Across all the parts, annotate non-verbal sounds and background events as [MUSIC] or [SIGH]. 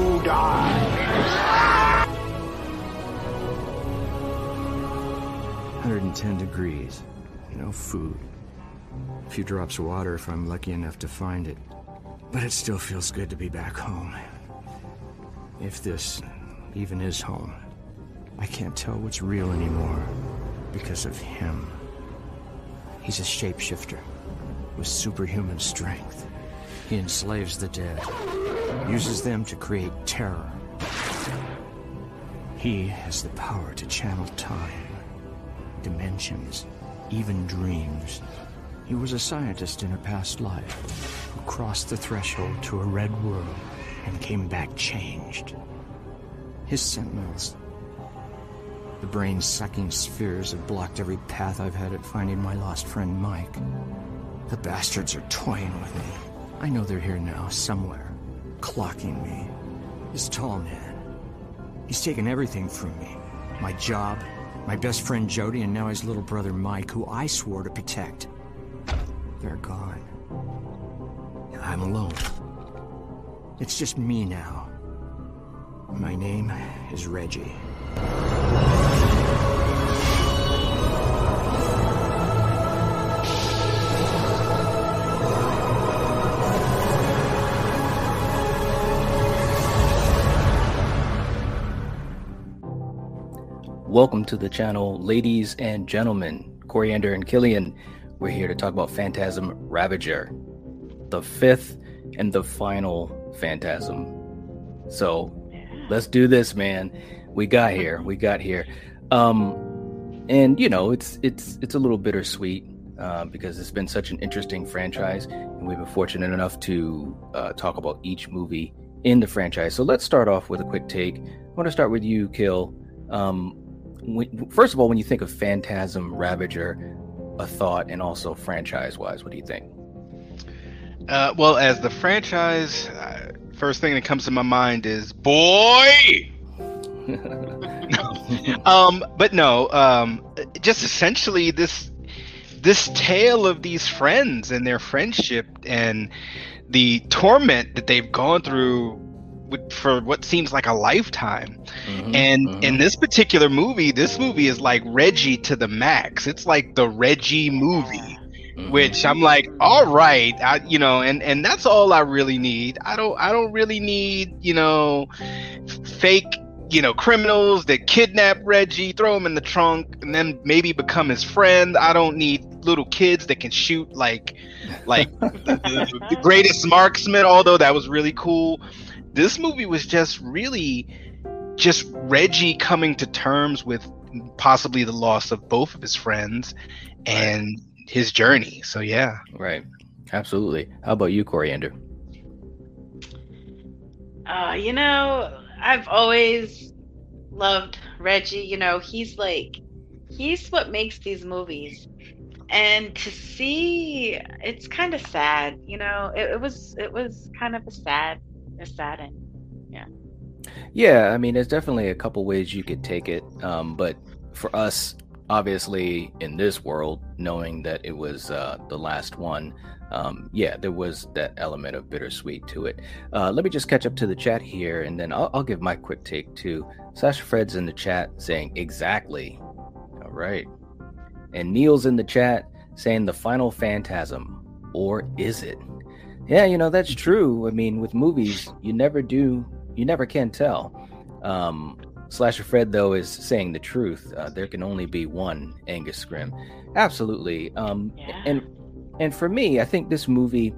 you die. 110 degrees. No food. A few drops of water if I'm lucky enough to find it. But it still feels good to be back home. If this even is home. I can't tell what's real anymore because of him. He's a shapeshifter with superhuman strength. He enslaves the dead, uses them to create terror. He has the power to channel time, dimensions, even dreams. He was a scientist in a past life who crossed the threshold to a red world and came back changed. His sentinels, the brain sucking spheres, have blocked every path I've had at finding my lost friend Mike. The bastards are toying with me. I know they're here now, somewhere, clocking me. This tall man. He's taken everything from me my job, my best friend Jody, and now his little brother Mike, who I swore to protect. They're gone. I'm alone. It's just me now. My name is Reggie. Welcome to the channel, ladies and gentlemen. Coriander and Killian. We're here to talk about Phantasm Ravager, the fifth and the final Phantasm. So let's do this, man. We got here. We got here. Um, and you know, it's it's it's a little bittersweet uh, because it's been such an interesting franchise, and we've been fortunate enough to uh, talk about each movie in the franchise. So let's start off with a quick take. I want to start with you, Kill. Um, when, first of all, when you think of Phantasm Ravager, a thought, and also franchise-wise, what do you think? Uh, well, as the franchise, uh, first thing that comes to my mind is boy. [LAUGHS] um, but no, um, just essentially this this tale of these friends and their friendship and the torment that they've gone through for what seems like a lifetime. Mm-hmm, and mm-hmm. in this particular movie, this movie is like Reggie to the max. It's like the Reggie movie. Mm-hmm. Which I'm like, all right, I, you know, and and that's all I really need. I don't, I don't really need, you know, fake you know, criminals that kidnap Reggie, throw him in the trunk, and then maybe become his friend. I don't need little kids that can shoot like, like [LAUGHS] the, the, the, greatest marksman. Although that was really cool, this movie was just really just Reggie coming to terms with possibly the loss of both of his friends and right. his journey. So yeah, right, absolutely. How about you, Coriander? Uh, you know, I've always loved Reggie. You know, he's like, he's what makes these movies. And to see, it's kind of sad. You know, it, it was it was kind of a sad, a sad end. Yeah. Yeah, I mean, there's definitely a couple ways you could take it, um, but for us, obviously, in this world, knowing that it was uh, the last one, um, yeah, there was that element of bittersweet to it. Uh, let me just catch up to the chat here, and then I'll, I'll give my quick take too. Slasher Fred's in the chat saying exactly. All right, and Neil's in the chat saying the final phantasm, or is it? Yeah, you know that's true. I mean, with movies, you never do, you never can tell. Um, Slasher Fred though is saying the truth. Uh, there can only be one Angus Scrimm. Absolutely. Um, yeah. and and for me, I think this movie,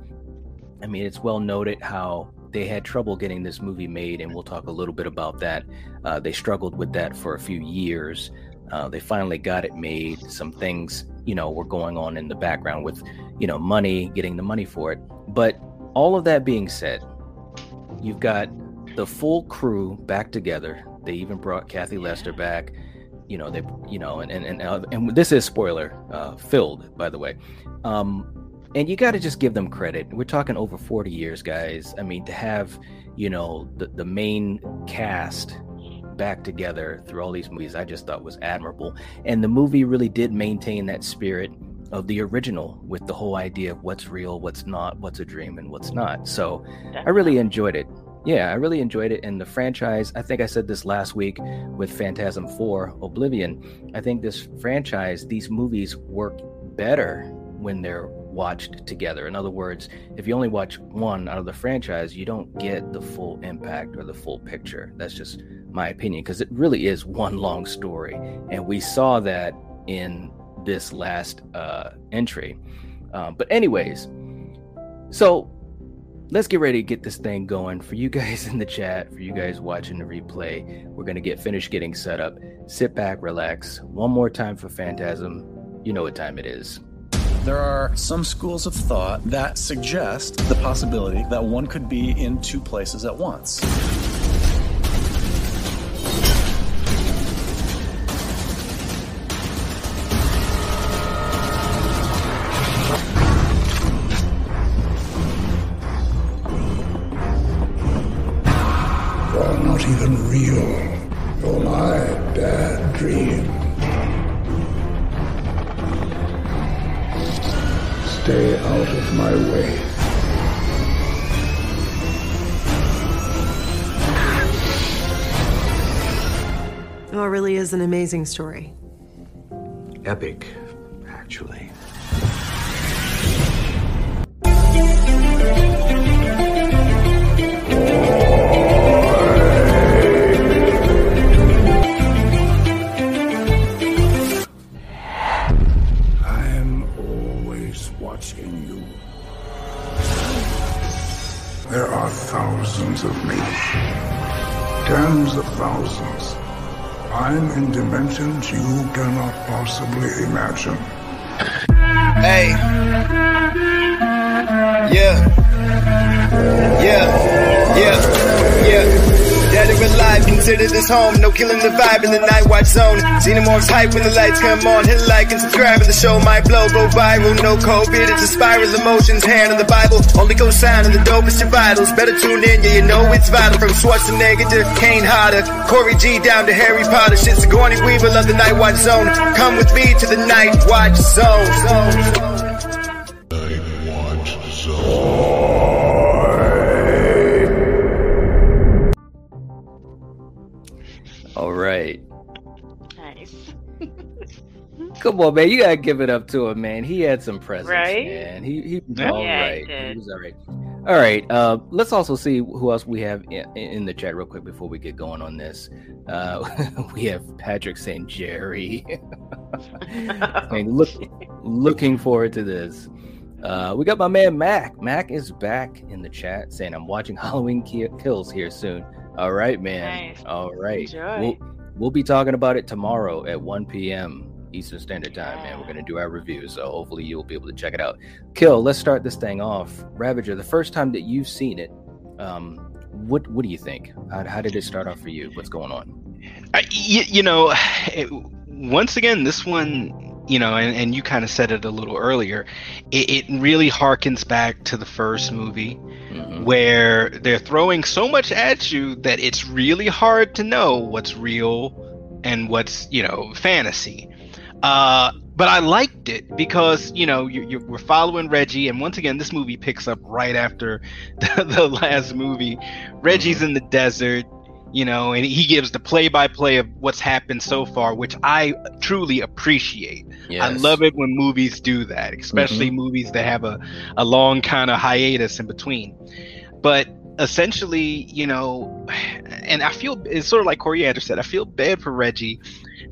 I mean, it's well noted how they had trouble getting this movie made, and we'll talk a little bit about that. Uh, they struggled with that for a few years. Uh, they finally got it made. Some things, you know, were going on in the background with, you know, money, getting the money for it. But all of that being said, you've got the full crew back together. They even brought Kathy Lester back. You know they you know and and and, and this is spoiler uh, filled by the way. Um and you got to just give them credit. We're talking over 40 years guys. I mean to have you know the, the main cast back together through all these movies i just thought was admirable. And the movie really did maintain that spirit of the original with the whole idea of what's real what's not what's a dream and what's not so i really enjoyed it yeah, I really enjoyed it. And the franchise, I think I said this last week with Phantasm 4 Oblivion. I think this franchise, these movies work better when they're watched together. In other words, if you only watch one out of the franchise, you don't get the full impact or the full picture. That's just my opinion because it really is one long story. And we saw that in this last uh, entry. Um, but, anyways, so let's get ready to get this thing going for you [LAUGHS] guys in the chat, for you guys watching the replay. We're going to get finished getting set up. Sit back, relax. One more time for Phantasm. You know what time it is. There are some schools of thought that suggest the possibility that one could be in two places at once. Is an amazing story. Epic, actually. I'm always watching you. There are thousands of me. Tens of thousands. I'm in dimensions you cannot possibly imagine. Hey. Yeah. Yeah. Yeah. Yeah. Consider this home. No killing the vibe in the night watch zone. Xenomorphs hype when the lights come on. Hit like and subscribe and the show might blow. Go viral, no COVID. It's a spiral emotions. Hand on the Bible. Only go sign on the dopest your vitals. Better tune in, yeah, you know it's vital. From Schwarzenegger to Kane Hodder. Corey G down to Harry Potter. Shit's a Sigourney Weaver of the night watch zone. Come with me to the night watch zone. All Come on, man. You gotta give it up to him, man. He had some presence, Right? man. He he was Yeah. all Yeah, he right. He was all right. All right. Uh, let's also see who else we have in, in the chat real quick before we get going on this. Uh, [LAUGHS] we have Patrick St. Jerry. [LAUGHS] saying, look, looking forward to this. Uh, we got my man Mac. Mac is back in the chat saying, "I'm watching Halloween Ki- Kills here soon." All right, man. Nice. All right. Enjoy. We'll, we'll be talking about it tomorrow at 1 p.m. Eastern Standard Time, man. We're gonna do our review, so hopefully you'll be able to check it out. Kill. Let's start this thing off. Ravager, the first time that you've seen it, um, what what do you think? How, how did it start off for you? What's going on? I, y- you know, it, once again, this one, you know, and, and you kind of said it a little earlier, it, it really harkens back to the first movie Mhm. where they're throwing so much at you that it's really hard to know what's real and what's, you know, fantasy. Uh, but I liked it because you know you, you we're following Reggie, and once again, this movie picks up right after [LAUGHS] the, the last movie. Reggie's in the desert, you know, and he gives the play-by-play of what's happened so far, which I truly appreciate. I love it when movies do that, especially movies that have a, a long kind of hiatus in between. But essentially, you know, [SIGHS] and I feel it's sort of like Corey Coriander said, I feel bad for Reggie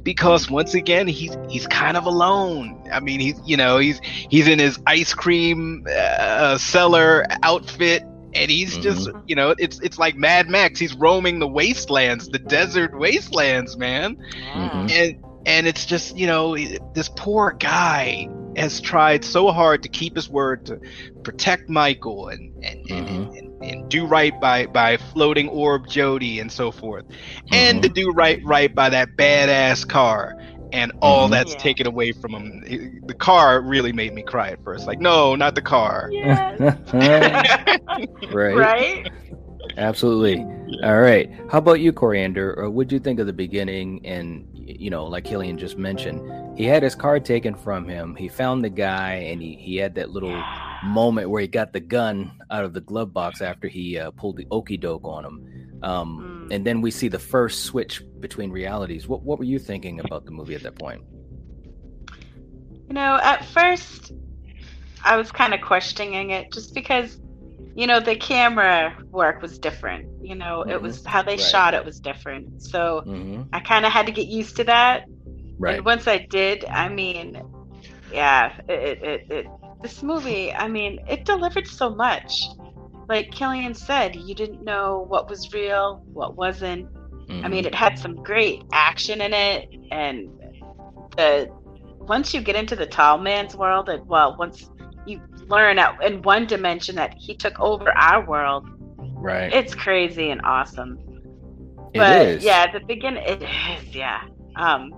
because once again he's he's kind of alone. I mean, he's you know he's he's in his ice cream uh, seller outfit. And he's just, you know, it's it's like Mad Max. He's roaming the wastelands, the desert wastelands, man Mhm. and and it's just you know this poor guy has tried so hard to keep his word to protect Michael and and, and, Mhm. and, and do right by by floating orb Jody and so forth, and to Mm-hmm. do right right by that badass car. And all Mhm. that's Yeah. taken away from him. The car really made me cry at first. Like, no, not the car. Yes. [LAUGHS] right. right? Absolutely. All right. How about you, Coriander? Or what do you think of the beginning? And y- you know, like Killian just mentioned, he had his card taken from him. He found the guy, and he he had that little moment where he got the gun out of the glove box after he uh, pulled the okey doke on him. Um, Mm. And then we see the first switch between realities. What what were you thinking about the movie at that point? You know, at first, I was kind of questioning it just because, you know, the camera work was different. You know, it Mhm. was how they Right. shot it was different. So Mm-hmm. I kind of had to get used to that. Right. And once I did, I mean, yeah, it, it, it, this movie, I mean, it delivered so much. Like Killian said, you didn't know what was real, what wasn't. I Mhm. mean, it had some great action in it, and the once you get into the tall man's world, and well, once learn out in one dimension that he took over our world, right. it's crazy and awesome. It but is. yeah, at the beginning, it is yeah. Um,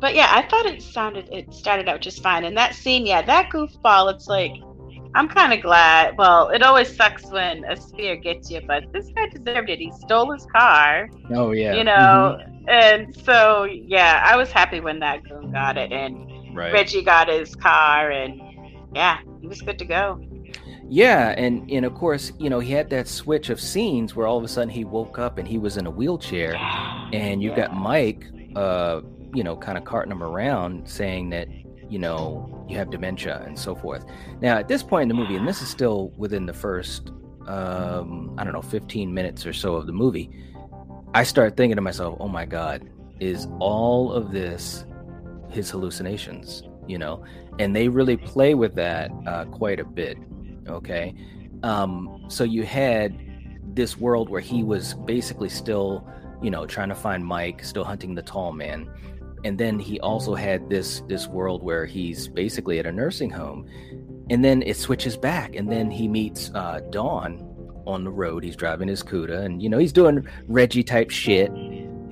but yeah, I thought it sounded it started out just fine, and that scene, yeah, that goofball, it's like. I'm kind of glad. Well, it always sucks when a sphere gets you, but this guy deserved it. He stole his car Oh yeah. you know and so yeah i was happy when that goon got it and. Right. reggie got his car and yeah he was good to go Yeah, and and of course, you know, he had that switch of scenes where all of a sudden he woke up and he was in a wheelchair, and you've got Mike, uh, you know, kind of carting him around, saying that you know you have dementia and so forth. Now, at this point in the movie, and this is still within the first, um, I don't know, 15 minutes or so of the movie, I start thinking to myself, oh my God, is all of this his hallucinations? You know, and they really play with that uh, quite a bit. Okay, um, so you had this world where he was basically still, you know, trying to find Mike, still hunting the tall man, and then he also had this this world where he's basically at a nursing home, and then it switches back, and then he meets uh, Dawn on the road. He's driving his Cuda, and you know he's doing Reggie type shit.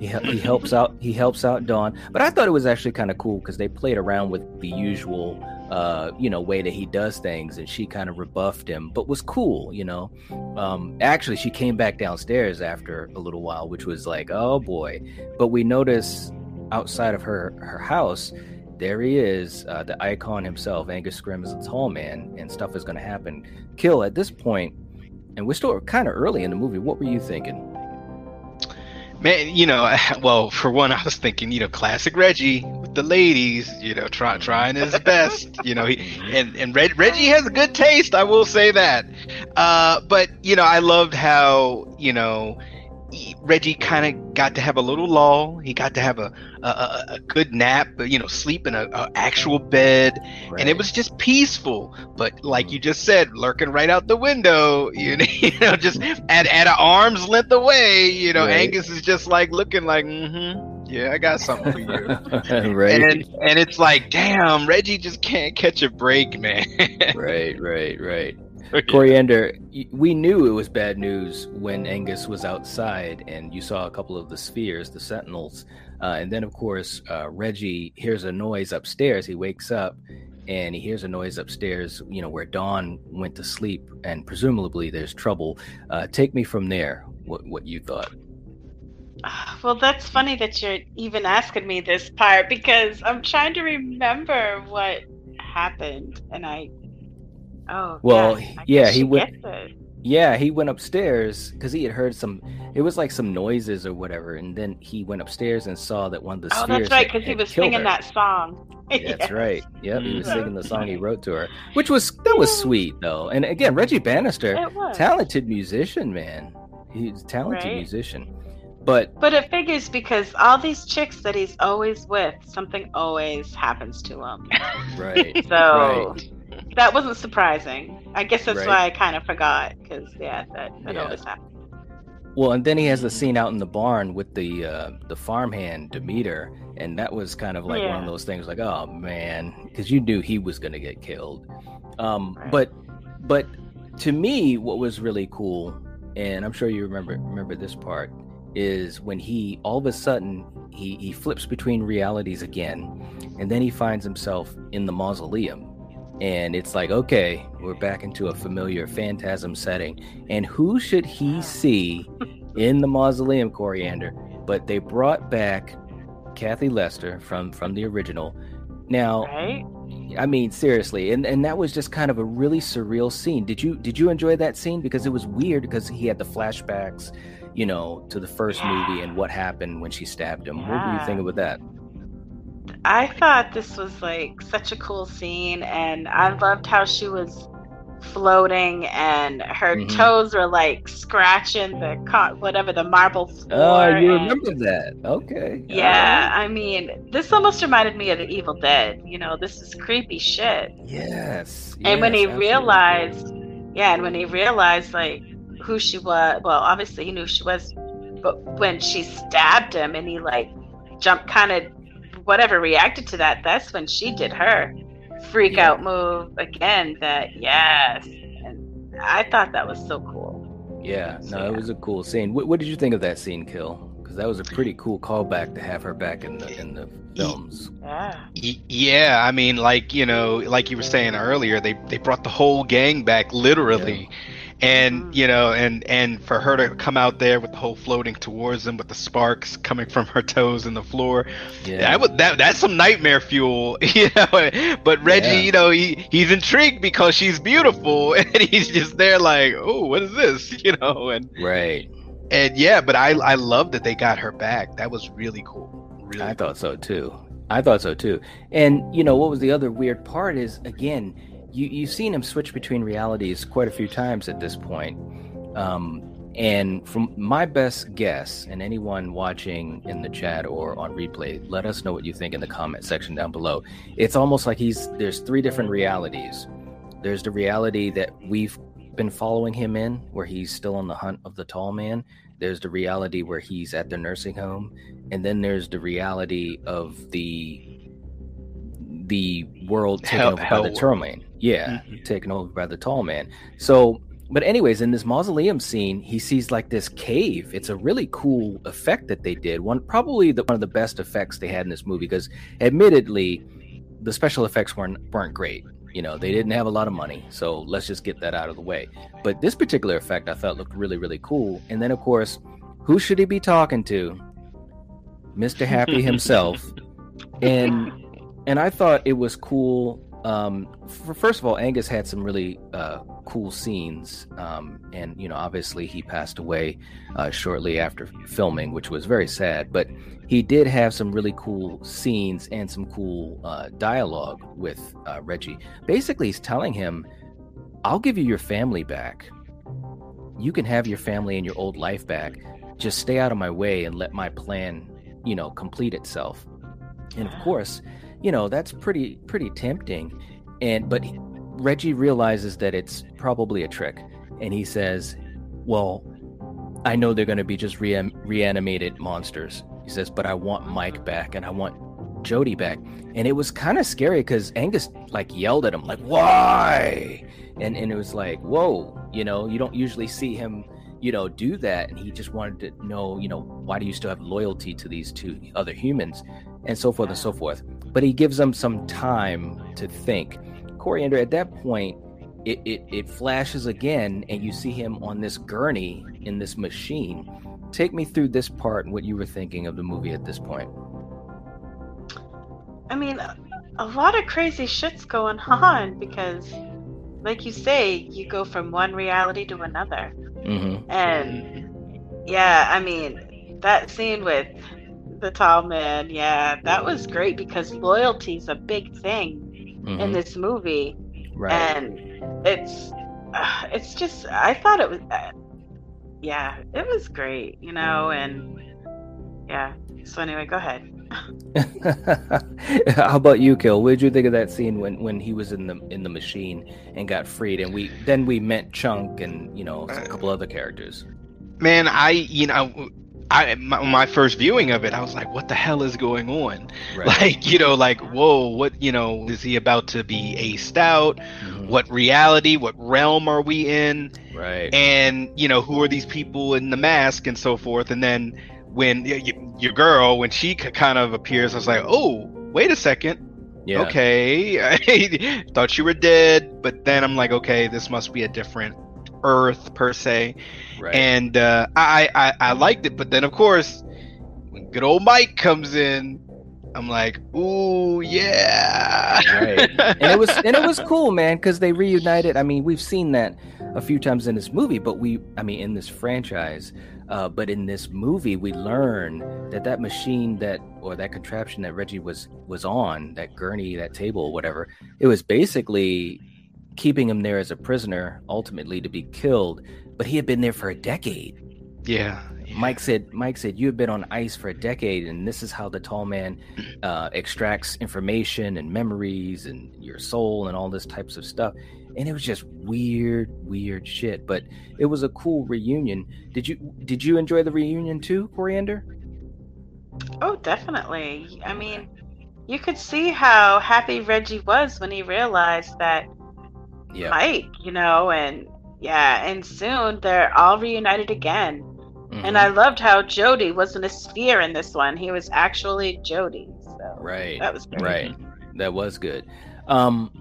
He, he helps out. He helps out Dawn, but I thought it was actually kind of cool because they played around with the usual, uh, you know, way that he does things, and she kind of rebuffed him, but was cool, you know. Um, actually, she came back downstairs after a little while, which was like, oh boy. But we notice outside of her her house, there he is, uh, the icon himself, Angus Scrimm is a tall man, and stuff is going to happen. Kill at this point, and we're still kind of early in the movie. What were you thinking? Man, you know, [LAUGHS] well, for one, [LAUGHS] I was thinking, you know, classic Reggie with the ladies, you know, try, trying his best. [LAUGHS] You know, he and and Reg, Reggie has good taste, I will say that. Uh, but you know, I loved how you know he- Reggie kind of got to have a little lull. He got to have a a, a, good nap, you know, sleep in a, a actual bed, and it was just peaceful. But like you just said, lurking right out the window, you know, [LAUGHS] you know just at at an arm's length away, you know, Right. Angus is just like looking like, mm-hmm, yeah, I got something for you. [LAUGHS] right, And and it's like, damn, Reggie just can't catch a break, man. [LAUGHS] right, right, right. [LAUGHS] Coriander, we knew it was bad news when Angus was outside and you saw a couple of the spheres, the sentinels. Uh, and then, of course, uh, Reggie hears a noise upstairs. He wakes up and he hears a noise upstairs, you know, where Dawn went to sleep. And presumably there's trouble. Uh, take me from there, what, what you thought. well that's funny that you're even asking me this part because i'm trying to remember what happened and i oh Well, I yeah, he went- Yeah, he went upstairs because he had heard some. It was like some noises or whatever, and then he went upstairs and saw that one of the oh that's right because he was singing her. that song [LAUGHS] That's right. Yep, he was Mhm. singing the song he wrote to her, which was that was sweet though. And again, Reggie Bannister, talented musician, man. He's a talented Right. musician. But But it figures because all these chicks that he's always with, something always happens to him. [LAUGHS] right, So right. that wasn't surprising. I guess that's Right. why I kind of forgot because yeah, that, that Yeah. always happens. Well, and then he has the scene out in the barn with the uh, the farmhand Demeter, and that was kind of like one of those things, like, oh man, because you knew he was going to get killed. Um, Right. But but to me, what was really cool, and I'm sure you remember remember this part, is when he all of a sudden he he flips between realities again, and then he finds himself in the mausoleum. And it's like, okay, we're back into a familiar phantasm setting. And who should he see in the mausoleum, Coriander? But they brought back Kathy Lester from from the original. Now, Right? I mean, seriously, and and that was just kind of a really surreal scene. Did you did you enjoy that scene because it was weird because he had the flashbacks, you know, to the first movie and what happened when she stabbed him. What do you think about that? I thought this was like such a cool scene, and I loved how she was floating and her Mhm. toes were like scratching the co- whatever the marble floor. Oh, you and- remember that? Okay. Yeah, I mean, this almost reminded me of the Evil Dead. You know, this is creepy shit. Yes. and when he absolutely. realized, yeah, and when he realized like who she was, well, obviously he knew who she was, but when she stabbed him and he like jumped, kind of whatever reacted to that, that's when she did her freak Yeah. out move again. That yes, and I thought that was so cool. Yeah, no, Yeah. it was a cool scene. What, what did you think of that scene, Kill? Because that was a pretty cool callback to have her back in the in the films. Yeah, Yeah, I mean, like you know, like you were saying earlier, they they brought the whole gang back literally, and Mhm. you know, and and for her to come out there with the whole floating towards them with the sparks coming from her toes in the floor, Yeah, that was that that's some nightmare fuel, [LAUGHS] you know. But Reggie, Yeah. you know, he he's intrigued because she's beautiful, [LAUGHS] and he's just there like, oh, what is this, [LAUGHS] you know, and right. and yeah, but I I love that they got her back. That was really cool. Really, I thought so too. I thought so too. And you know what was the other weird part is again, you you've seen him switch between realities quite a few times at this point. Um, and from my best guess, and anyone watching in the chat or on replay, let us know what you think in the comment section down below. It's almost like he's there's three different realities. There's the reality that we've been following him in, where he's still on the hunt of the tall man. There's the reality where he's at the nursing home, and then there's the reality of the the world taken Hell- over by the tall man. Yeah, mm-hmm. taken over by the tall man. So, but anyways, in this mausoleum scene, he sees like this cave. It's a really cool effect that they did. One probably the, one of the best effects they had in this movie because, admittedly, the special effects weren't weren't great. You know, they didn't have a lot of money, so let's just get that out of the way. But this particular effect I thought looked really, really cool. And then, of course, who should he be talking to? Mr. Happy himself. [LAUGHS] and and I thought it was cool. Um, for, first of all, Angus had some really uh, cool scenes, um, and you know, obviously he passed away uh, shortly after filming, which was very sad. But he did have some really cool scenes and some cool uh, dialogue with uh, Reggie. Basically, he's telling him, "I'll give you your family back. You can have your family and your old life back. Just stay out of my way and let my plan, you know, complete itself." And of course, you know that's pretty pretty tempting. And but Reggie realizes that it's probably a trick, and he says, "Well, I know they're going to be just rean- reanimated monsters." He says, "But I want Mike back, and I want Jody back." And it was kind of scary because Angus like yelled at him, like, "Why?" And and it was like, "Whoa!" You know, you don't usually see him, you know, do that. And he just wanted to know, you know, why do you still have loyalty to these two other humans, and so forth and so forth. But he gives them some time to think. Coriander, at that point, it, it, it flashes again, and you see him on this gurney in this machine. Take me through this part and what you were thinking of the movie at this point. I mean, a, a lot of crazy shit's going on because, like you say, you go from one reality to another. Mm-hmm. And yeah, I mean, that scene with the tall man, yeah, that was great because loyalty's a big thing in this movie. Mm-hmm. Right. And it's, uh, it's just, I thought it was, uh, yeah, it was great, you know, and yeah. So anyway, go ahead. [LAUGHS] How about you, Kill? What did you think of that scene when, when he was in the in the machine and got freed, and we then we met Chunk and you know a couple other characters. man i you know i my, my first viewing of it i was like what the hell is going on Right. [LAUGHS] like you know like whoa what you know is he about to be aced out Mhm. what reality what realm are we in Right. and you know who are these people in the mask and so forth and then when your girl when she kind of appears i was like oh wait a second yeah. okay i [LAUGHS] thought you were dead but then i'm like okay this must be a different earth per se Right. and uh, I, I I liked it, but then of course, when good old Mike comes in, I'm like, ooh, yeah. right and it was and it was cool man because they reunited i mean we've seen that a few times in this movie but we i mean in this franchise uh, but in this movie we learn that that machine that or that contraption that reggie was was on that gurney that table whatever it was basically keeping him there as a prisoner ultimately to be killed but he had been there for a decade Yeah. Mike said, "Mike said you have been on ice for a decade, and this is how the tall man uh, extracts information and memories and your soul and all this types of stuff." And it was just weird, weird shit. But it was a cool reunion. Did you did you enjoy the reunion too, Coriander? Oh, definitely. I mean, you could see how happy Reggie was when he realized that Yeah, Mike, you know, and yeah, and soon they're all reunited again. Mhm. And I loved how Jody wasn't a sphere in this one. He was actually Jody. So right, that was great. right. That was good. Um,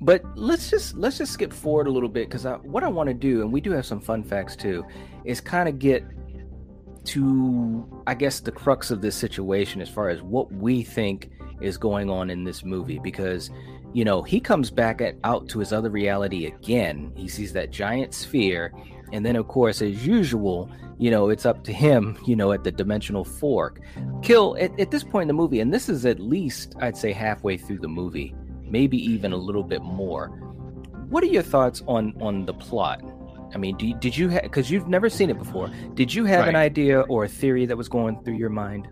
but let's just let's just skip forward a little bit because what I want to do, and we do have some fun facts too, is kind of get to I guess the crux of this situation as far as what we think is going on in this movie. Because you know he comes back at, out to his other reality again. He sees that giant sphere and then of course as usual you know it's up to him you know at the dimensional fork. Kill at, at this point in the movie and this is at least i'd say halfway through the movie maybe even a little bit more what are your thoughts on on the plot i mean do you, did you because you've never seen it before did you have an idea or a theory that was going through your mind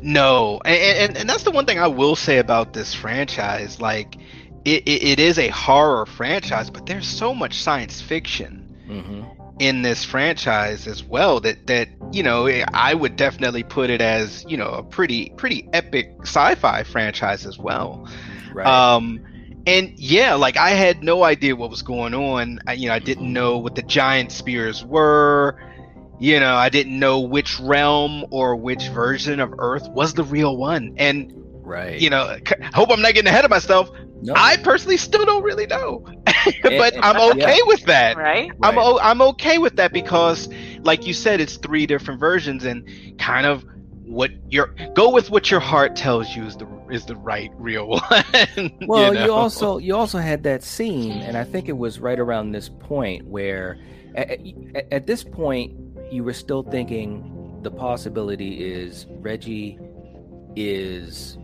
No, and, and and that's the one thing I will say about this franchise. Like, it, it, it is a horror franchise, but there's so much science fiction mm-hmm. in this franchise as well that that you know I would definitely put it as you know a pretty pretty epic sci-fi franchise as well. Right Um, and yeah, like I had no idea what was going on. I, you know, I didn't know what the giant spears were. You know, I didn't know which realm or which version of Earth was the real one. And right you know, c- I hope I'm not getting ahead of myself. no, I personally still don't really know, [LAUGHS] but I'm okay with that. Right? I'm o- I'm okay with that because, like you said, it's three different versions and kind of what your go with what your heart tells you is the is the right real [LAUGHS] one. Well, you, know? also you also had that scene, and I think it was right around this point where, at, at, at this point, you were still thinking the possibility is Reggie is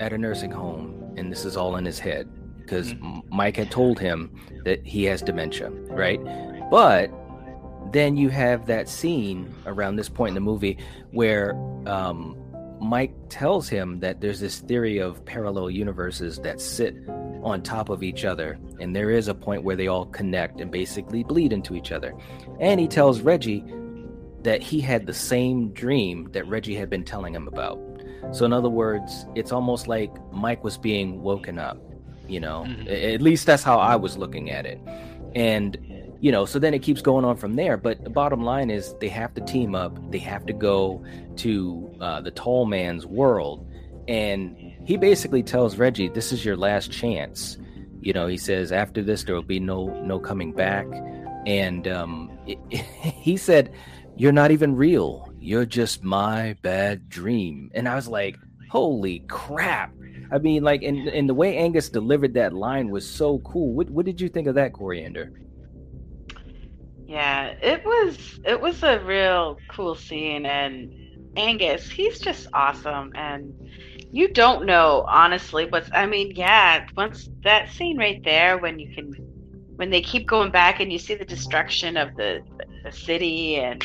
at a nursing home, and this is all in his head because mm-hmm. Mike had told him that he has dementia, right? But then you have that scene around this point in the movie where um, Mike tells him that there's this theory of parallel universes that sit on top of each other, and there is a point where they all connect and basically bleed into each other. And he tells Reggie that he had the same dream that Reggie had been telling him about. So, in other words, it's almost like Mike was being woken up, you know? Mhm. At least that's how I was looking at it. And, you know, so then it keeps going on from there. But the bottom line is they have to team up, they have to go to uh, the tall man's world. And he basically tells Reggie, This is your last chance. You know, he says, After this, there will be no, no coming back. And um, [LAUGHS] he said, You're not even real. You're just my bad dream. And I was like, Holy crap. I mean, like, and, and the way Angus delivered that line was so cool. What, what did you think of that, Coriander? Yeah, it was it was a real cool scene and Angus, he's just awesome and you don't know honestly what's I mean, yeah, once that scene right there when you can when they keep going back and you see the destruction of the the city and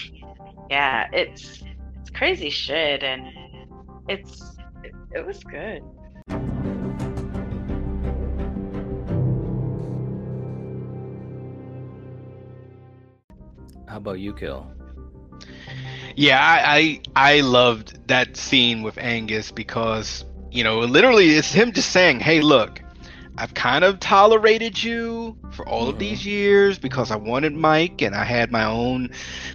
yeah, it's it's crazy shit and it's it, it was good. How about you, Kill? Yeah, I, I I loved that scene with Angus because you know literally it's him just saying, "Hey, look, I've kind of tolerated you for all of Mhm. these years because I wanted Mike and I had my own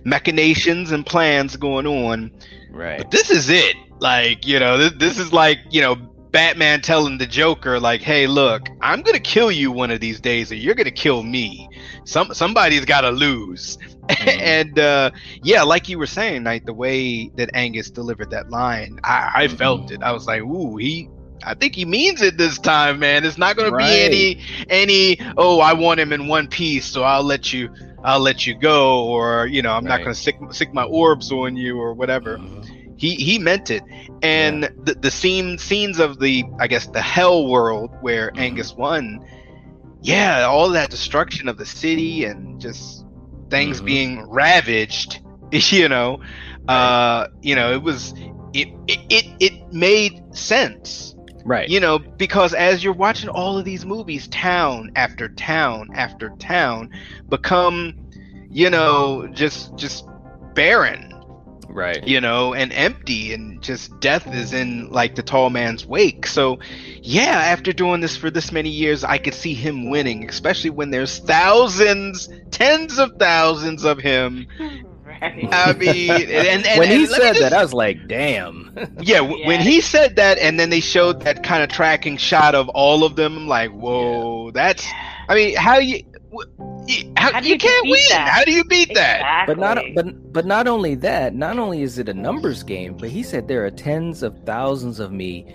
machinations and plans going on. Right. But this is it. Like you know, this, this is like you know Batman telling the Joker, like, "Hey, look, I'm gonna kill you one of these days, or you're gonna kill me. Some somebody's got to lose." Mm-hmm. [LAUGHS] and uh, yeah, like you were saying, like the way that Angus delivered that line, I, I mm-hmm. felt it. I was like, "Ooh, he." I think he means it this time, man. It's not going to be any any. Oh, I want him in one piece, so I'll let you. I'll let you go, or you know, I'm not going to stick stick my orbs on you, or whatever mm-hmm. He he meant it and the, the scene scenes of the i guess the hell world where Mhm. angus won yeah all that destruction of the city and just things Mhm. being ravaged [LAUGHS] you know uh you know it was it it it, it made sense Right. you know because as you're watching all of these movies town after town after town become you know just just barren right. you know, and empty, and just death is in like the tall man's wake. So, yeah, after doing this for this many years, I could see him winning, especially when there's thousands, tens of thousands of him. [LAUGHS] right. I mean, and, and [LAUGHS] when he and let said just- that, I was like, "Damn." [LAUGHS] yeah, w- when he said that, and then they showed that kind of tracking shot of all of them, I'm like, whoa, that's. I mean, how you. wh- you- How, How do you you can't win. that? How do you beat that? But not but but not only that not only is it a numbers game but he said there are tens of thousands of me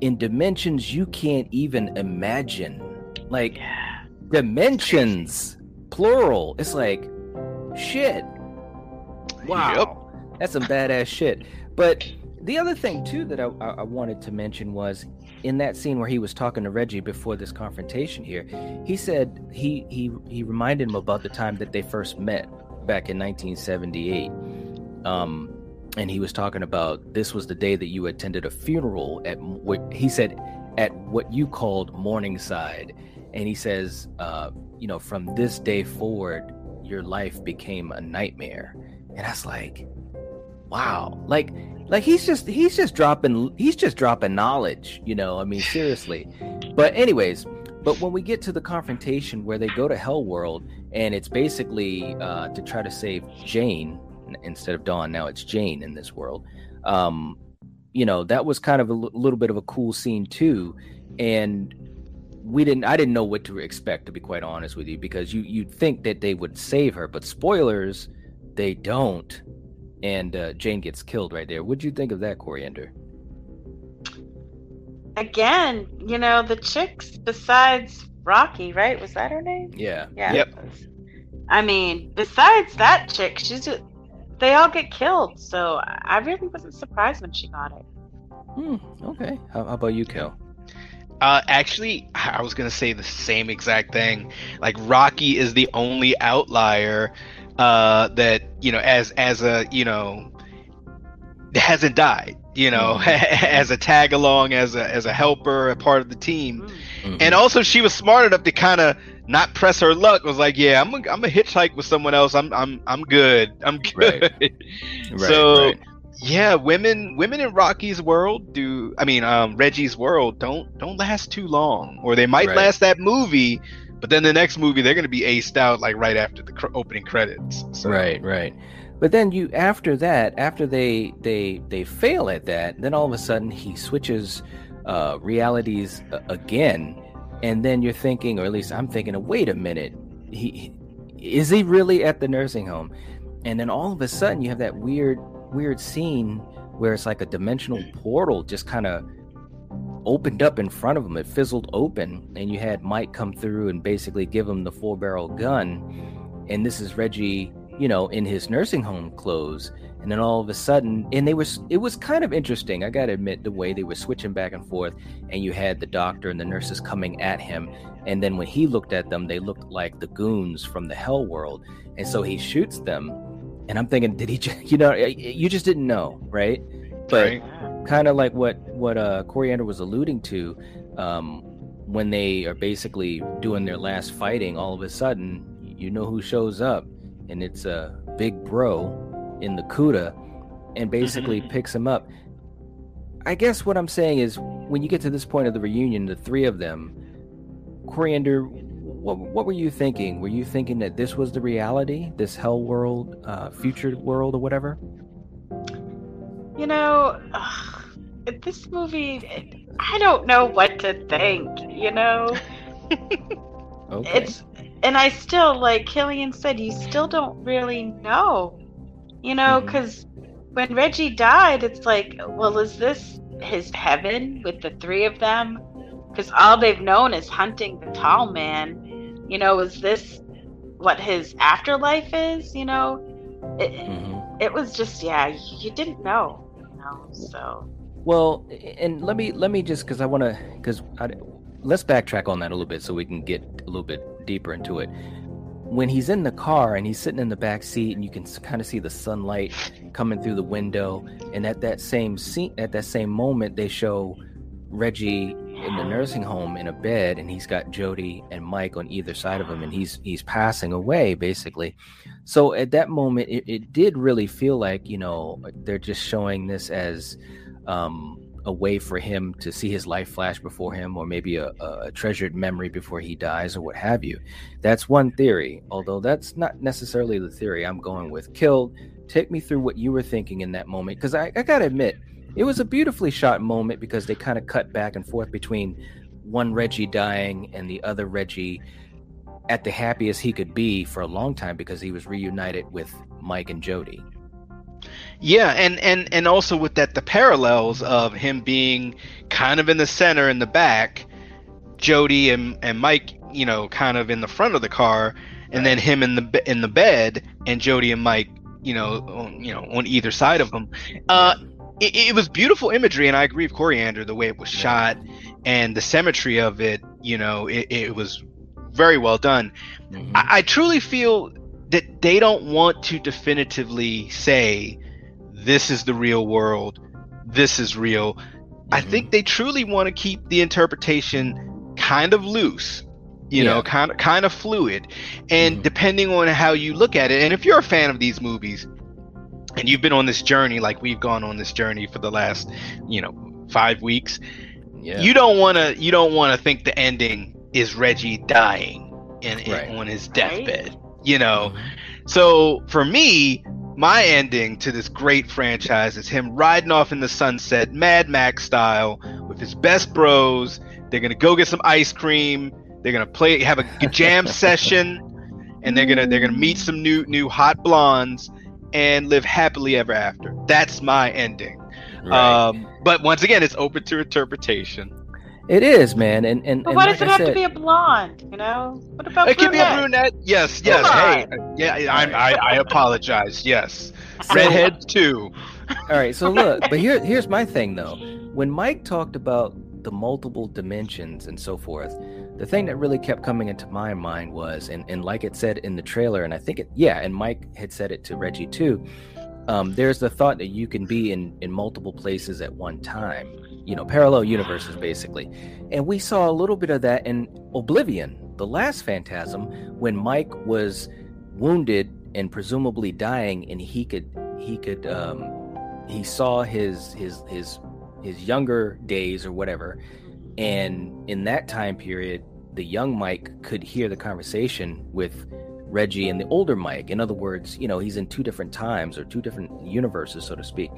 in dimensions you can't even imagine like Yeah. dimensions plural it's like shit wow that's some badass shit but the other thing too that I, I I wanted to mention was in that scene where he was talking to Reggie before this confrontation here, he said he he he reminded him about the time that they first met back in 1978. Um, and he was talking about this was the day that you attended a funeral at what he said at what you called Morningside, and he says, uh, you know, from this day forward, your life became a nightmare. And I was like, wow, like like he's just he's just dropping he's just dropping knowledge you know i mean seriously. But anyways but when we get to the confrontation where they go to hell world and it's basically uh, to try to save jane instead of dawn now it's jane in this world um you know that was kind of a l- little bit of a cool scene too. And we didn't i didn't know what to expect to be quite honest with you because you you'd think that they would save her but spoilers they don't and uh, Jane gets killed right there. What'd you think of that, Coriander? Again, you know, the chicks besides Rocky, right? Was that her name? Yeah. Yeah. Yep. I mean, besides that chick, she's just, they all get killed. So I really wasn't surprised when she got it. Hmm, okay. How, how about you, Kel? Uh, actually, I was gonna say the same exact thing. Like Rocky is the only outlier uh, that you know, as as a you know, hasn't died. You know, [LAUGHS] as a tag along, as a as a helper, a part of the team, Mm. and also she was smart enough to kind of not press her luck. Was like, yeah, I'm a, I'm a hitchhike with someone else. I'm I'm I'm good. I'm good. Right. Right, [LAUGHS] so right. yeah, women women in Rocky's world do I mean um Reggie's world don't don't last too long or they might Right. last that movie but then the next movie they're going to be aced out like right after the cr- opening credits. So Right, right. But then you after that, after they they they fail at that, then all of a sudden he switches uh realities again and then you're thinking or at least I'm thinking, wait a minute. He is he really at the nursing home? And then all of a sudden you have that weird weird scene where it's like a dimensional portal just kind of opened up in front of him. It fizzled open, and you had Mike come through and basically give him the four barrel gun. And this is Reggie, you know, in his nursing home clothes. And then all of a sudden, and they was it was kind of interesting. I gotta admit the way they were switching back and forth, and you had the doctor and the nurses coming at him, and then when he looked at them, they looked like the goons from the Hell World, and so he shoots them. And I'm thinking, did he just, [LAUGHS] you know, you just didn't know, right? But Right. Kind of like what what uh Coriander was alluding to um when they are basically doing their last fighting all of a sudden you know who shows up and it's a big bro in the Cuda and basically picks him up. I guess what I'm saying is when you get to this point of the reunion the three of them Coriander what, what were you thinking? Were you thinking that this was the reality? This hell world uh future world or whatever You know, ugh, this movie, I don't know what to think. You know, [LAUGHS] Okay. it's and I still like Killian said, you still don't really know. You know, because when Reggie died, it's like, well, is this his heaven with the three of them? Because all they've known is hunting the tall man. You know, is this what his afterlife is? You know, it, Mhm. it was just yeah, you didn't know. Know, so Well, and let me let me just because I want to because let's backtrack on that a little bit so we can get a little bit deeper into it. When he's in the car and he's sitting in the back seat and you can kind of see the sunlight coming through the window, and at that same scene, at that same moment, they show Reggie in the nursing home in a bed, and he's got Jody and Mike on either side of him, and he's he's passing away basically. So at that moment, it, it did really feel like you know they're just showing this as um, a way for him to see his life flash before him, or maybe a, a treasured memory before he dies, or what have you. That's one theory, although that's not necessarily the theory I'm going with. Killed, take me through what you were thinking in that moment, because I, I gotta admit, it was a beautifully shot moment because they kind of cut back and forth between one Reggie dying and the other Reggie at the happiest he could be for a long time because he was reunited with Mike and Jody. Yeah, and and and also with that the parallels of him being kind of in the center in the back, Jody and and Mike, you know, kind of in the front of the car, and then him in the in the bed, and Jody and Mike, you know, on, you know, on either side of him. Uh, it, it was beautiful imagery, and I agree with Coriander the way it was shot and the symmetry of it. You know, it, it was very well done. Mhm. I, I truly feel that they don't want to definitively say this is the real world, this is real. I Mhm. think they truly want to keep the interpretation kind of loose, you Yeah. know, kind of kind of fluid, and Mhm. depending on how you look at it. And if you're a fan of these movies, and you've been on this journey like we've gone on this journey for the last, you know, five weeks, yeah. you don't want to you don't want to think the ending is Reggie dying in, in- Right. on his Right. deathbed. You know, Mhm. so for me, my ending to this great franchise is him riding off in the sunset, Mad Max style, with his best bros. They're gonna go get some ice cream. They're gonna play, have a [LAUGHS] jam session, and they're gonna they're gonna meet some new new hot blondes and live happily ever after. That's my ending. Right. Um, but once again, it's open to interpretation. it is, man, and and, but and why like does it I have to be a blonde? You know, what about It could be a brunette? brunette. Yes, yes. Come Hey, on. yeah. I, I, I apologize. Yes, [LAUGHS] redheads too. All right, so look, but here here's my thing though. When Mike talked about the multiple dimensions and so forth, the thing that really kept coming into my mind was, and, and like it said in the trailer, and I think it yeah, and Mike had said it to Reggie too. Um, there's the thought that you can be in in multiple places at one time, you know, parallel universes basically. And we saw a little bit of that in Oblivion, the last Phantasm, when Mike was wounded and presumably dying, and he could he could um, he saw his his his his younger days or whatever. And in that time period the young mike could hear the conversation with reggie and the older mike. In other words you know he's in two different times or two different universes so to speak.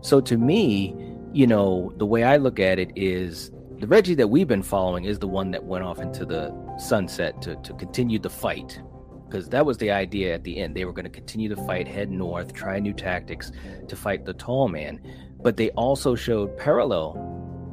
So to me you know the way i look at it is the reggie that we've been following is the one that went off into the sunset to, to continue the fight. Because that was the idea at the end. They were going to continue to fight head north try new tactics to fight the tall man but they also showed parallel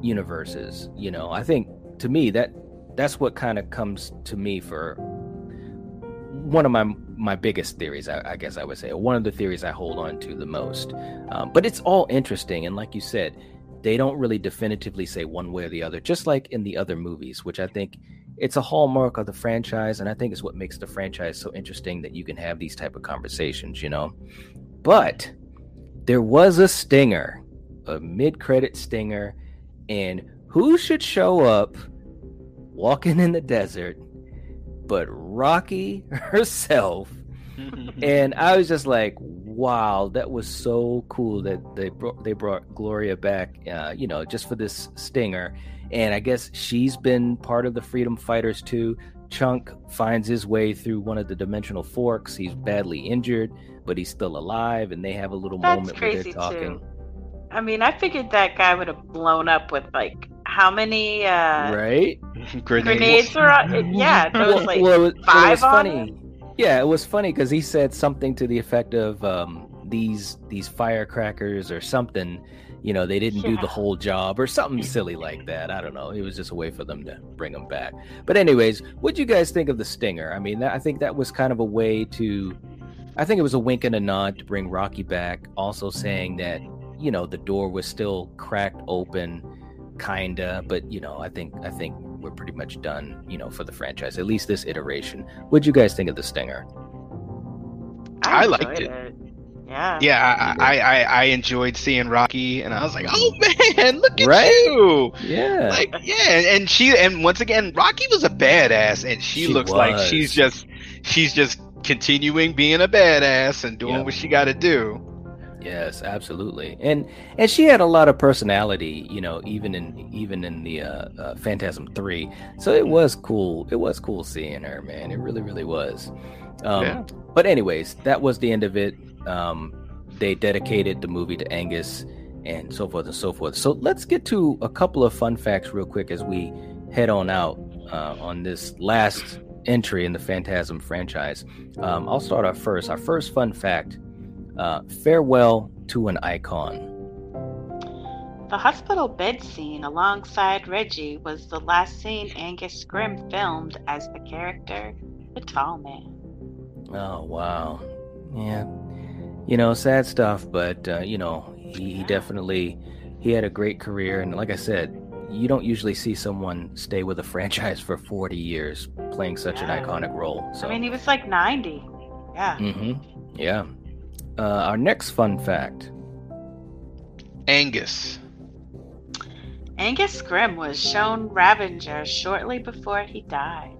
universes you know? I think to me that that's what kind of comes to me for one of my my biggest theories I, I guess i would say one of the theories i hold on to the most. Um, but it's all interesting and like you said they don't really definitively say one way or the other just like in the other movies which i think it's a hallmark of the franchise and i think it's what makes the franchise so interesting that you can have these type of conversations you know? But there was a stinger a mid-credit stinger and who should show up walking in the desert but rocky [LAUGHS] herself. [LAUGHS] And i was just like wow that was so cool that they brought they brought gloria back uh, you know just for this stinger. And i guess she's been part of the freedom fighters too. Chunk finds his way through one of the dimensional forks. He's badly injured but he's still alive and they have a little That's moment where they're talking too. I mean, I figured that guy would have blown up with like how many uh, right? [LAUGHS] grenades were on? [LAUGHS] Yeah, there was like well, it was, it was five on funny. it? Yeah, it was funny because he said something to the effect of um, these these firecrackers or something. You know, they didn't do the whole job or something [LAUGHS] silly like that. I don't know. It was just a way for them to bring them back. But anyways, what do you guys think of the stinger? I mean, that, I think that was kind of a way to. I think it was a wink and a nod to bring Rocky back. Also saying that you know the door was still cracked open, kinda. But you know, I think I think we're pretty much done. You know, for the franchise, at least this iteration. What'd you guys think of the stinger? I enjoyed liked it. Yeah. Yeah, I, I, I, I enjoyed seeing Rocky, and I was like, oh mm. man, look at Right? you! Yeah, Like, yeah, and, and she, and once again, Rocky was a badass, and she, She looks like she's just, she's just continuing being a badass and doing Yep. what she got to do. Yes, absolutely, and and she had a lot of personality, you know, even in even in the uh, uh, Phantasm Three. So it was cool. It was cool seeing her, man. It really, really was. Um, Yeah. But anyways, that was the end of it. Um, they dedicated the movie to Angus and so forth and so forth. So let's get to a couple of fun facts real quick as we head on out uh, on this last entry in the Phantasm franchise. Um, I'll start off first. Our first fun fact uh, farewell to an icon. The hospital bed scene alongside Reggie was the last scene Angus Scrimm filmed as the character, the Tall Man. Oh wow, yeah, you know, sad stuff, but uh, you know, he, he definitely he had a great career, and like I said, you don't usually see someone stay with a [LAUGHS] franchise for forty years playing such an iconic role. So, I mean, he was like 90. Yeah. Mm-hmm. yeah. Uh, our next fun fact. Angus. Angus Scrimm was shown Ravager shortly before he died.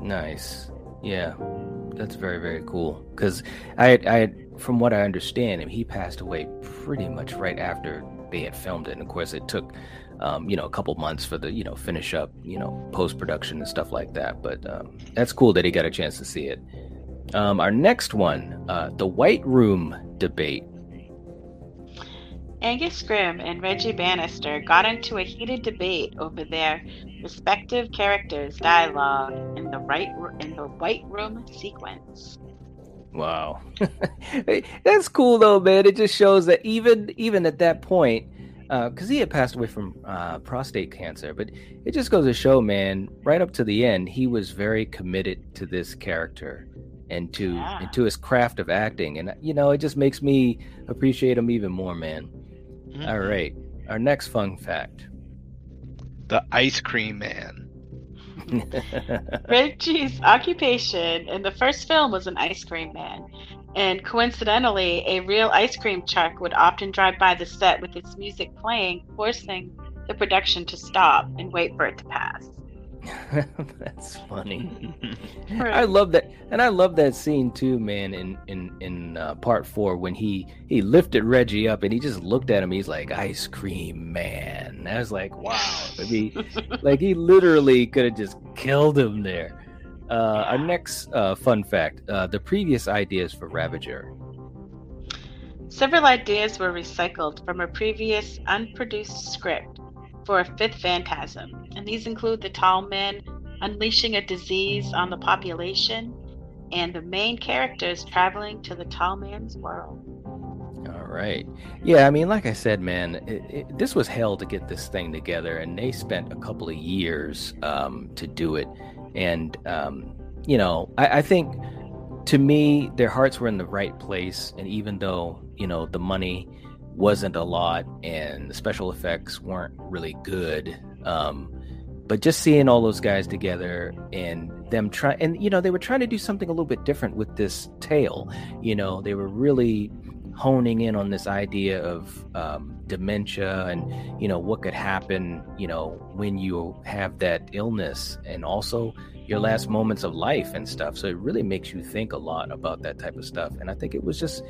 Nice. Yeah, that's very very cool. Because I, I, from what I understand, he passed away pretty much right after they had filmed it. And of course, it took, um, you know, a couple months for the, you know, finish up, you know, post production and stuff like that. But um, that's cool that he got a chance to see it. Um, our next one, uh, the White Room debate. Angus Scrimm and Reggie Bannister got into a heated debate over their respective characters' dialogue in the right in the White Room sequence. Wow, [LAUGHS] that's cool though, man. It just shows that even even at that point, because he had passed away from uh, prostate cancer, but it just goes to show, man. Right up to the end, he was very committed to this character and to Yeah. and to his craft of acting, and you know, it just makes me appreciate him even more, man. All mm-hmm. right, our next fun fact. The Ice Cream Man. [LAUGHS] Reggie's occupation in the first film was an ice cream man, and coincidentally, a real ice cream truck would often drive by the set with its music playing, forcing the production to stop and wait for it to pass. [LAUGHS] That's funny. I love that, and I love that scene too, man. In in in uh, part four, when he he lifted Reggie up and he just looked at him, he's like, "Ice cream man." I was like, "Wow!" I mean, [LAUGHS] like he literally could have just killed him there. Uh, our next uh, fun fact: uh, the previous ideas for Ravager. Several ideas were recycled from a previous unproduced script for a fifth phantasm, and these include the tall men unleashing a disease on the population and the main characters traveling to the tall man's world. All right. Yeah, I mean, like I said, man, it, it, this was hell to get this thing together, and they spent a couple of years um, to do it. And, um, you know, I, I think to me, their hearts were in the right place. And even though, you know, the money wasn't a lot and the special effects weren't really good, um, but just seeing all those guys together and them try and you know they were trying to do something a little bit different with this tale you know they were really honing in on this idea of um, dementia and you know what could happen you know when you have that illness and also your last moments of life and stuff. So it really makes you think a lot about that type of stuff. And i think it was just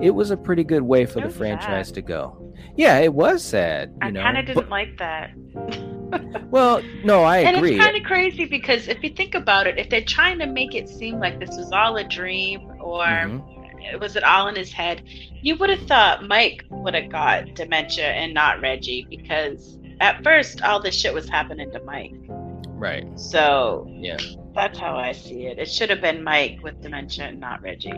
it was a pretty good way for the franchise sad. to go yeah it was sad you I kind of didn't like that. [LAUGHS] well no i and agree it's kind of crazy because if you think about it, if they're trying to make it seem like this was all a dream or Mhm. was it all in his head? You would have thought Mike would have got dementia and not Reggie because at first all this shit was happening to Mike. Right. So Yeah. that's how I see it. It should have been Mike with dementia and not Reggie.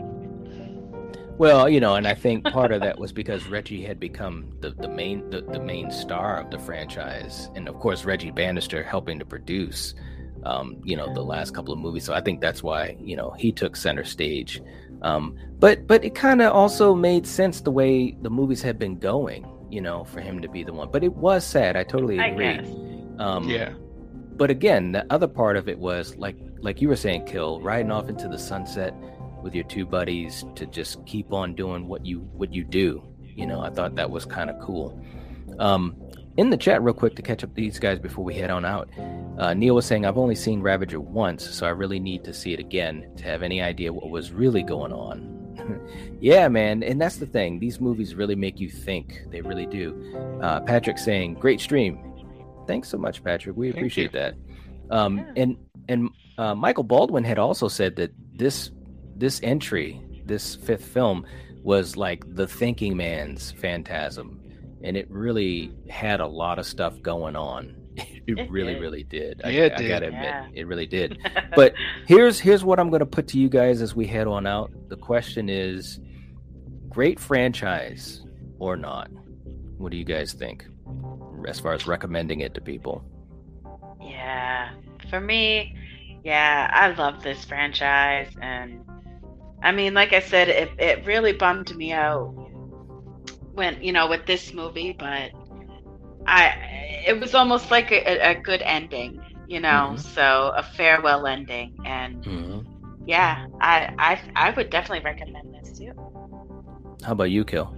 Well, you know, and I think part of that was because Reggie had become the, the main the, the main star of the franchise, and of course Reggie Bannister helping to produce, um, you know, the last couple of movies. So I think that's why you know he took center stage. Um, but but it kind of also made sense the way the movies had been going, you know, for him to be the one. But it was sad. I totally I agree. guess. Um, Yeah. but again, the other part of it was like like you were saying, Kill, riding off into the sunset with your two buddies to just keep on doing what you what you do. You know, I thought that was kind of cool. Um, in the chat, real quick to catch up these guys before we head on out. Uh, Neil was saying, "I've only seen Ravager once, so I really need to see it again to have any idea what was really going on." [LAUGHS] yeah, man, and that's the thing. These movies really make you think. They really do. Uh, Patrick saying, "Great stream." Thanks so much, Patrick. We Thank appreciate you. that. Um, and and uh, Michael Baldwin had also said that this this entry, this fifth film, was like the thinking man's phantasm, and it really had a lot of stuff going on. [LAUGHS] It, It really, did. really did. I, Yeah, it I did. gotta admit, Yeah. it really did. [LAUGHS] But here's here's what I'm gonna put to you guys as we head on out. The question is, great franchise or not? What do you guys think, as far as recommending it to people? Yeah, for me, yeah, I love this franchise, and I mean, like I said, it it really bummed me out when you know with this movie, but I it was almost like a, a good ending, you know, Mhm. so a farewell ending, and Mhm. yeah, I I I would definitely recommend this too. How about you, Kill?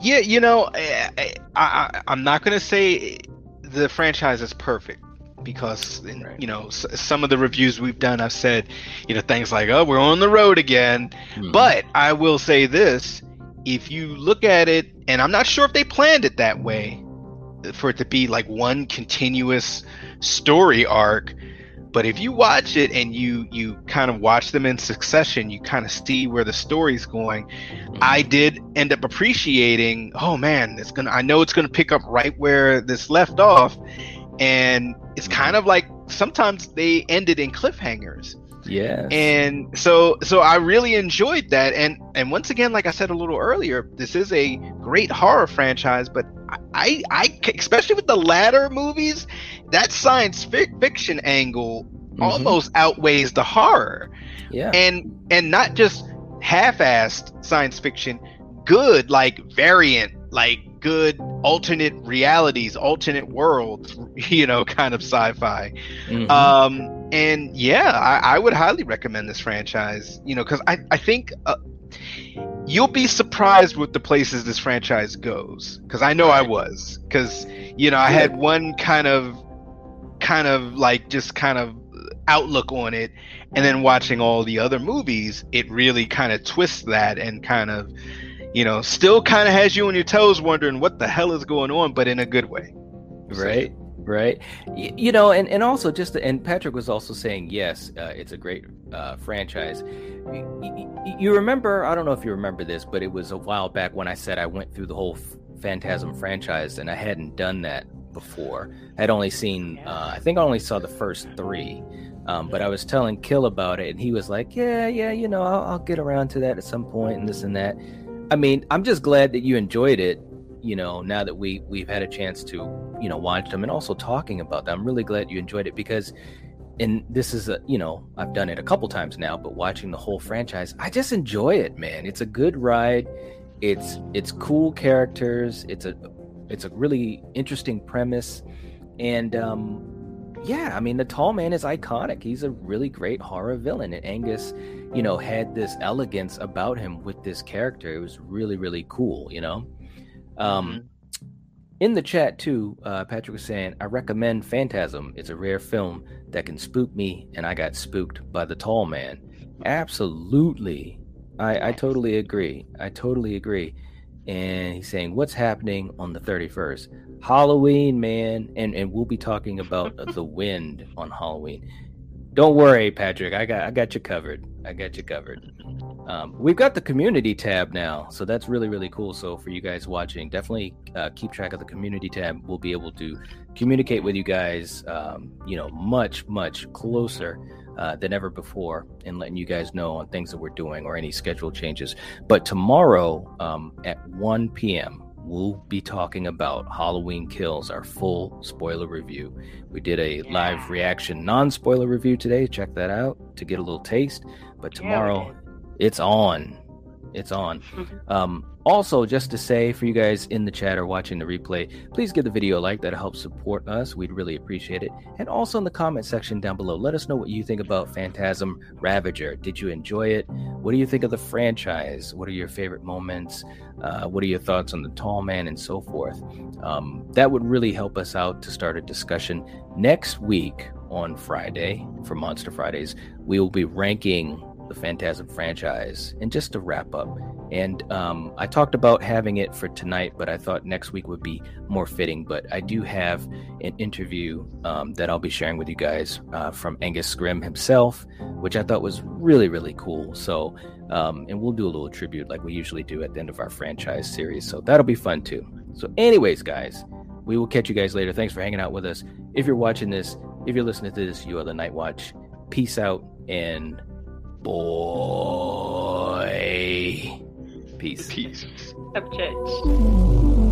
Yeah, you know, I, I, I, I'm not going to say the franchise is perfect because, in- Right. you know, s- some of the reviews we've done, I've said, you know, things like, oh, we're on the road again. Mhm. But I will say this if you look at it, and I'm not sure if they planned it that way for it to be like one continuous story arc. But if you watch it and you you kind of watch them in succession, you kind of see where the story's going. Mhm. I did end up appreciating, oh man, it's gonna I know it's gonna pick up right where this left off. And it's kind of like sometimes they ended in cliffhangers. yeah And so so I really enjoyed that. And and once again, like I said a little earlier, this is a great horror franchise, but I I especially with the latter movies, that science fic- fiction angle Mhm. almost outweighs the horror yeah. and and not just half-assed science fiction good like variant like good alternate realities alternate worlds [LAUGHS] you know kind of sci-fi. Mhm. um and yeah I, I would highly recommend this franchise you know because I, I think uh, you'll be surprised with the places this franchise goes because i know i was because you know i had one kind of kind of like just kind of outlook on it and then watching all the other movies it really kind of twists that and kind of you know still kind of has you on your toes wondering what the hell is going on but in a good way. Right right. Y- you know and, and also just and patrick was also saying yes uh, it's a great uh, franchise. Y- y- you remember i don't know if you remember this but it was a while back when i said i went through the whole phantasm franchise and i hadn't done that before. I'd only seen uh, i think i only saw the first three um, but i was telling kill about it and he was like yeah yeah you know I'll, I'll get around to that at some point and this and that i mean i'm just glad that you enjoyed it you know now that we we've had a chance to you know watch them and also talking about them. I'm really glad you enjoyed it because and this is a you know i've done it a couple times now but watching the whole franchise i just enjoy it man. It's a good ride. It's it's cool characters. It's a it's a really interesting premise. And um yeah i mean the tall man is iconic. He's a really great horror villain and angus you know had this elegance about him with this character. It was really really cool you know? Um in the chat too uh, patrick was saying i recommend phantasm. It's a rare film that can spook me and i got spooked by the tall man. Absolutely. I i totally agree. I totally agree. And he's saying what's happening on the 31st halloween man and and we'll be talking about the wind on halloween don't worry patrick i got i got you covered I got you covered. Um, we've got the community tab now, so that's really really cool. So for you guys watching, definitely uh, keep track of the community tab. We'll be able to communicate with you guys, um, you know, much much closer. Uh, than ever before, and letting you guys know on things that we're doing or any schedule changes. But tomorrow um, at 1 p.m., we'll be talking about Halloween Kills, our full spoiler review. We did a yeah. live reaction non spoiler review today. Check that out to get a little taste. But tomorrow, yeah, it's on. It's on. um, also, just to say for you guys in the chat or watching the replay, please give the video a like. That helps support us. We'd really appreciate it. And also in the comment section down below, let us know what you think about Phantasm Ravager. Did you enjoy it? What do you think of the franchise? What are your favorite moments? Uh, what are your thoughts on the Tall Man and so forth? Um, that would really help us out to start a discussion. Next week on Friday, for Monster Fridays, we will be ranking the Phantasm franchise. And just to wrap up, and um, I talked about having it for tonight, but I thought next week would be more fitting. But I do have an interview um, that I'll be sharing with you guys uh, from Angus Scrimm himself, which I thought was really, really cool. So, um, and we'll do a little tribute like we usually do at the end of our franchise series. So that'll be fun too. So, anyways, guys, we will catch you guys later. Thanks for hanging out with us. If you're watching this, if you're listening to this, you are the Night Watch. Peace out and boy. Peace. Peace. Upchurch.